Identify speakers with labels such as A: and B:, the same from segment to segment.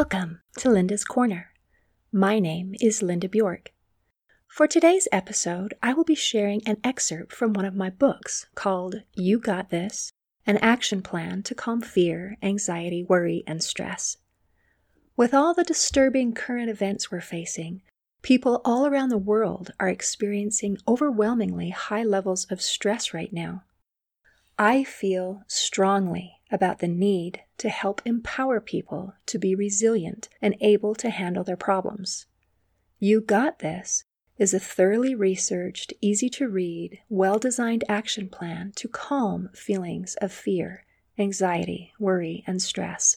A: Welcome to Linda's Corner. My name is Linda Bjork. For today's episode, I will be sharing an excerpt from one of my books called You Got This An Action Plan to Calm Fear, Anxiety, Worry, and Stress. With all the disturbing current events we're facing, people all around the world are experiencing overwhelmingly high levels of stress right now. I feel strongly about the need to help empower people to be resilient and able to handle their problems. You Got This is a thoroughly researched, easy to read, well designed action plan to calm feelings of fear, anxiety, worry, and stress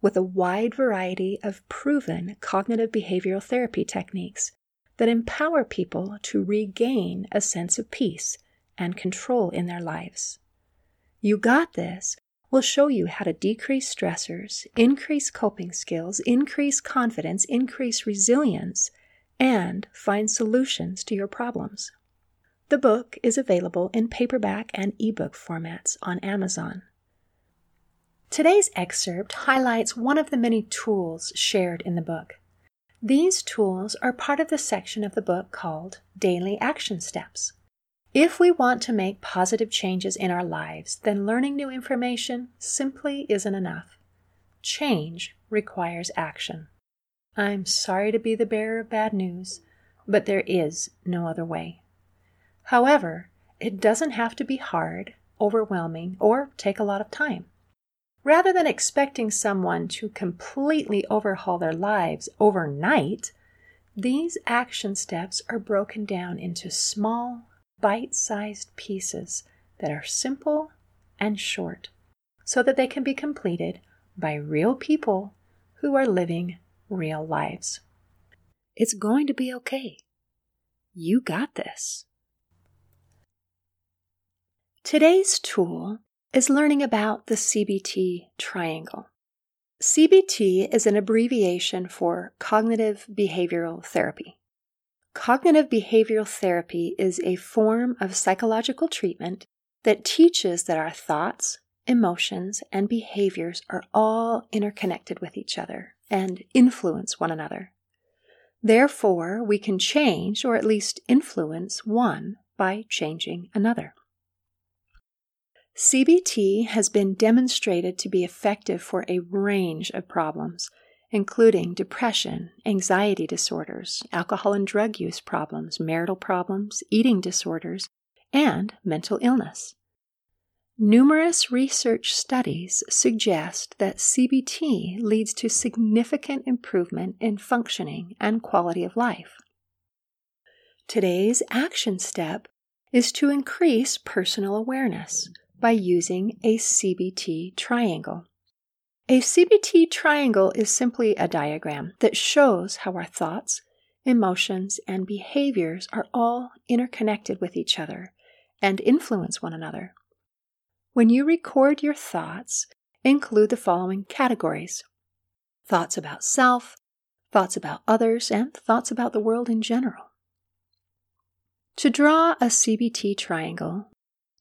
A: with a wide variety of proven cognitive behavioral therapy techniques that empower people to regain a sense of peace and control in their lives. You Got This will show you how to decrease stressors, increase coping skills, increase confidence, increase resilience, and find solutions to your problems. The book is available in paperback and ebook formats on Amazon. Today's excerpt highlights one of the many tools shared in the book. These tools are part of the section of the book called Daily Action Steps. If we want to make positive changes in our lives, then learning new information simply isn't enough. Change requires action. I'm sorry to be the bearer of bad news, but there is no other way. However, it doesn't have to be hard, overwhelming, or take a lot of time. Rather than expecting someone to completely overhaul their lives overnight, these action steps are broken down into small, bite sized pieces that are simple and short so that they can be completed by real people who are living real lives. It's going to be okay. You got this. Today's tool is learning about the CBT triangle. CBT is an abbreviation for cognitive behavioral therapy. Cognitive behavioral therapy is a form of psychological treatment that teaches that our thoughts, emotions, and behaviors are all interconnected with each other and influence one another. Therefore, we can change or at least influence one by changing another. CBT has been demonstrated to be effective for a range of problems, including depression, anxiety disorders, alcohol and drug use problems, marital problems, eating disorders, and mental illness. Numerous research studies suggest that CBT leads to significant improvement in functioning and quality of life. Today's action step is to increase personal awareness by using a CBT triangle. A CBT triangle is simply a diagram that shows how our thoughts, emotions, and behaviors are all interconnected with each other and influence one another. When you record your thoughts, include the following categories thoughts about self, thoughts about others, and thoughts about the world in general. To draw a CBT triangle,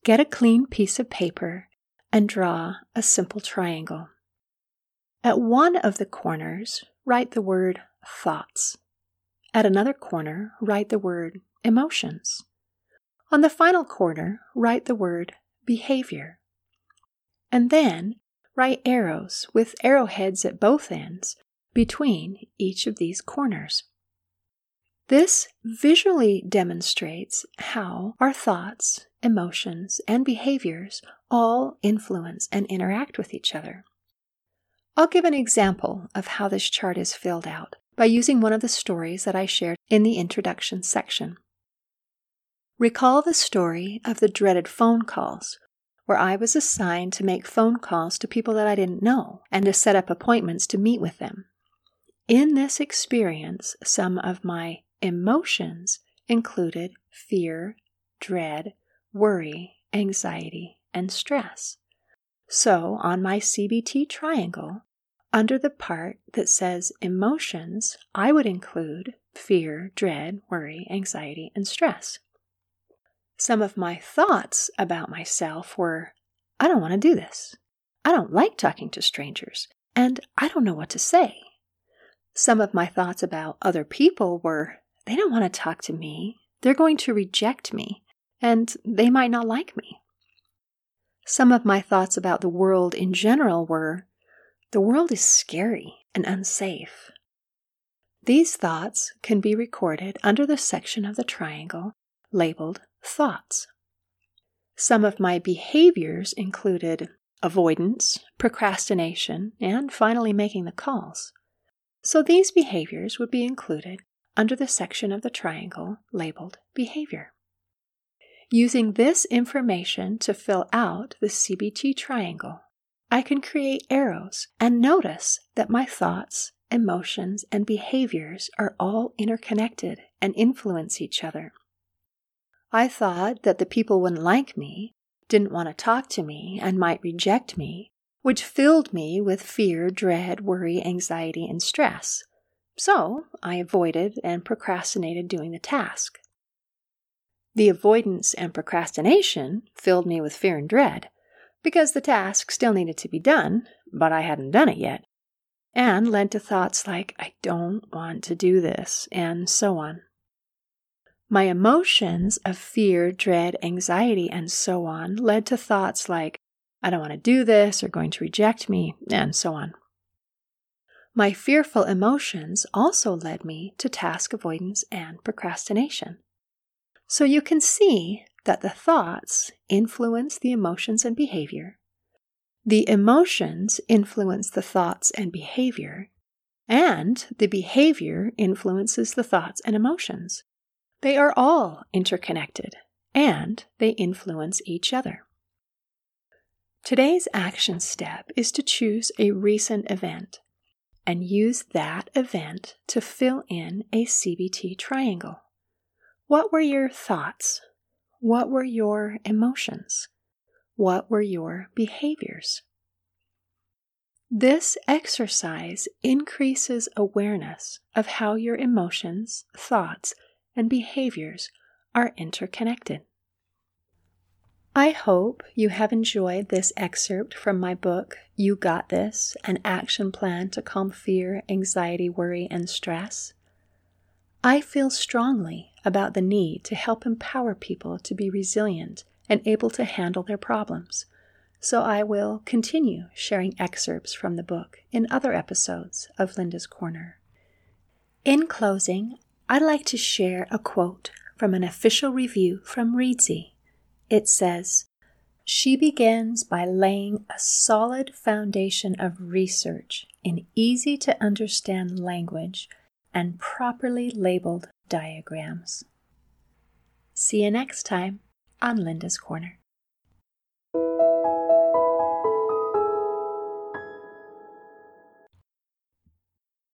A: get a clean piece of paper and draw a simple triangle. At one of the corners, write the word thoughts. At another corner, write the word emotions. On the final corner, write the word behavior. And then write arrows with arrowheads at both ends between each of these corners. This visually demonstrates how our thoughts, emotions, and behaviors all influence and interact with each other. I'll give an example of how this chart is filled out by using one of the stories that I shared in the introduction section. Recall the story of the dreaded phone calls, where I was assigned to make phone calls to people that I didn't know and to set up appointments to meet with them. In this experience, some of my emotions included fear, dread, worry, anxiety, and stress. So, on my CBT triangle, under the part that says emotions, I would include fear, dread, worry, anxiety, and stress. Some of my thoughts about myself were I don't want to do this. I don't like talking to strangers, and I don't know what to say. Some of my thoughts about other people were they don't want to talk to me, they're going to reject me, and they might not like me. Some of my thoughts about the world in general were the world is scary and unsafe. These thoughts can be recorded under the section of the triangle labeled Thoughts. Some of my behaviors included avoidance, procrastination, and finally making the calls. So these behaviors would be included under the section of the triangle labeled Behavior. Using this information to fill out the CBT triangle, I can create arrows and notice that my thoughts, emotions, and behaviors are all interconnected and influence each other. I thought that the people wouldn't like me, didn't want to talk to me, and might reject me, which filled me with fear, dread, worry, anxiety, and stress. So I avoided and procrastinated doing the task. The avoidance and procrastination filled me with fear and dread, because the task still needed to be done, but I hadn't done it yet, and led to thoughts like, I don't want to do this, and so on. My emotions of fear, dread, anxiety, and so on led to thoughts like, I don't want to do this, or going to reject me, and so on. My fearful emotions also led me to task avoidance and procrastination. So you can see that the thoughts influence the emotions and behavior, the emotions influence the thoughts and behavior, and the behavior influences the thoughts and emotions. They are all interconnected and they influence each other. Today's action step is to choose a recent event and use that event to fill in a CBT triangle. What were your thoughts? What were your emotions? What were your behaviors? This exercise increases awareness of how your emotions, thoughts, and behaviors are interconnected. I hope you have enjoyed this excerpt from my book, You Got This An Action Plan to Calm Fear, Anxiety, Worry, and Stress. I feel strongly about the need to help empower people to be resilient and able to handle their problems, so I will continue sharing excerpts from the book in other episodes of Linda's Corner. In closing, I'd like to share a quote from an official review from Reedsy. It says, She begins by laying a solid foundation of research in easy to understand language and properly labeled diagrams. See you next time on Linda's Corner.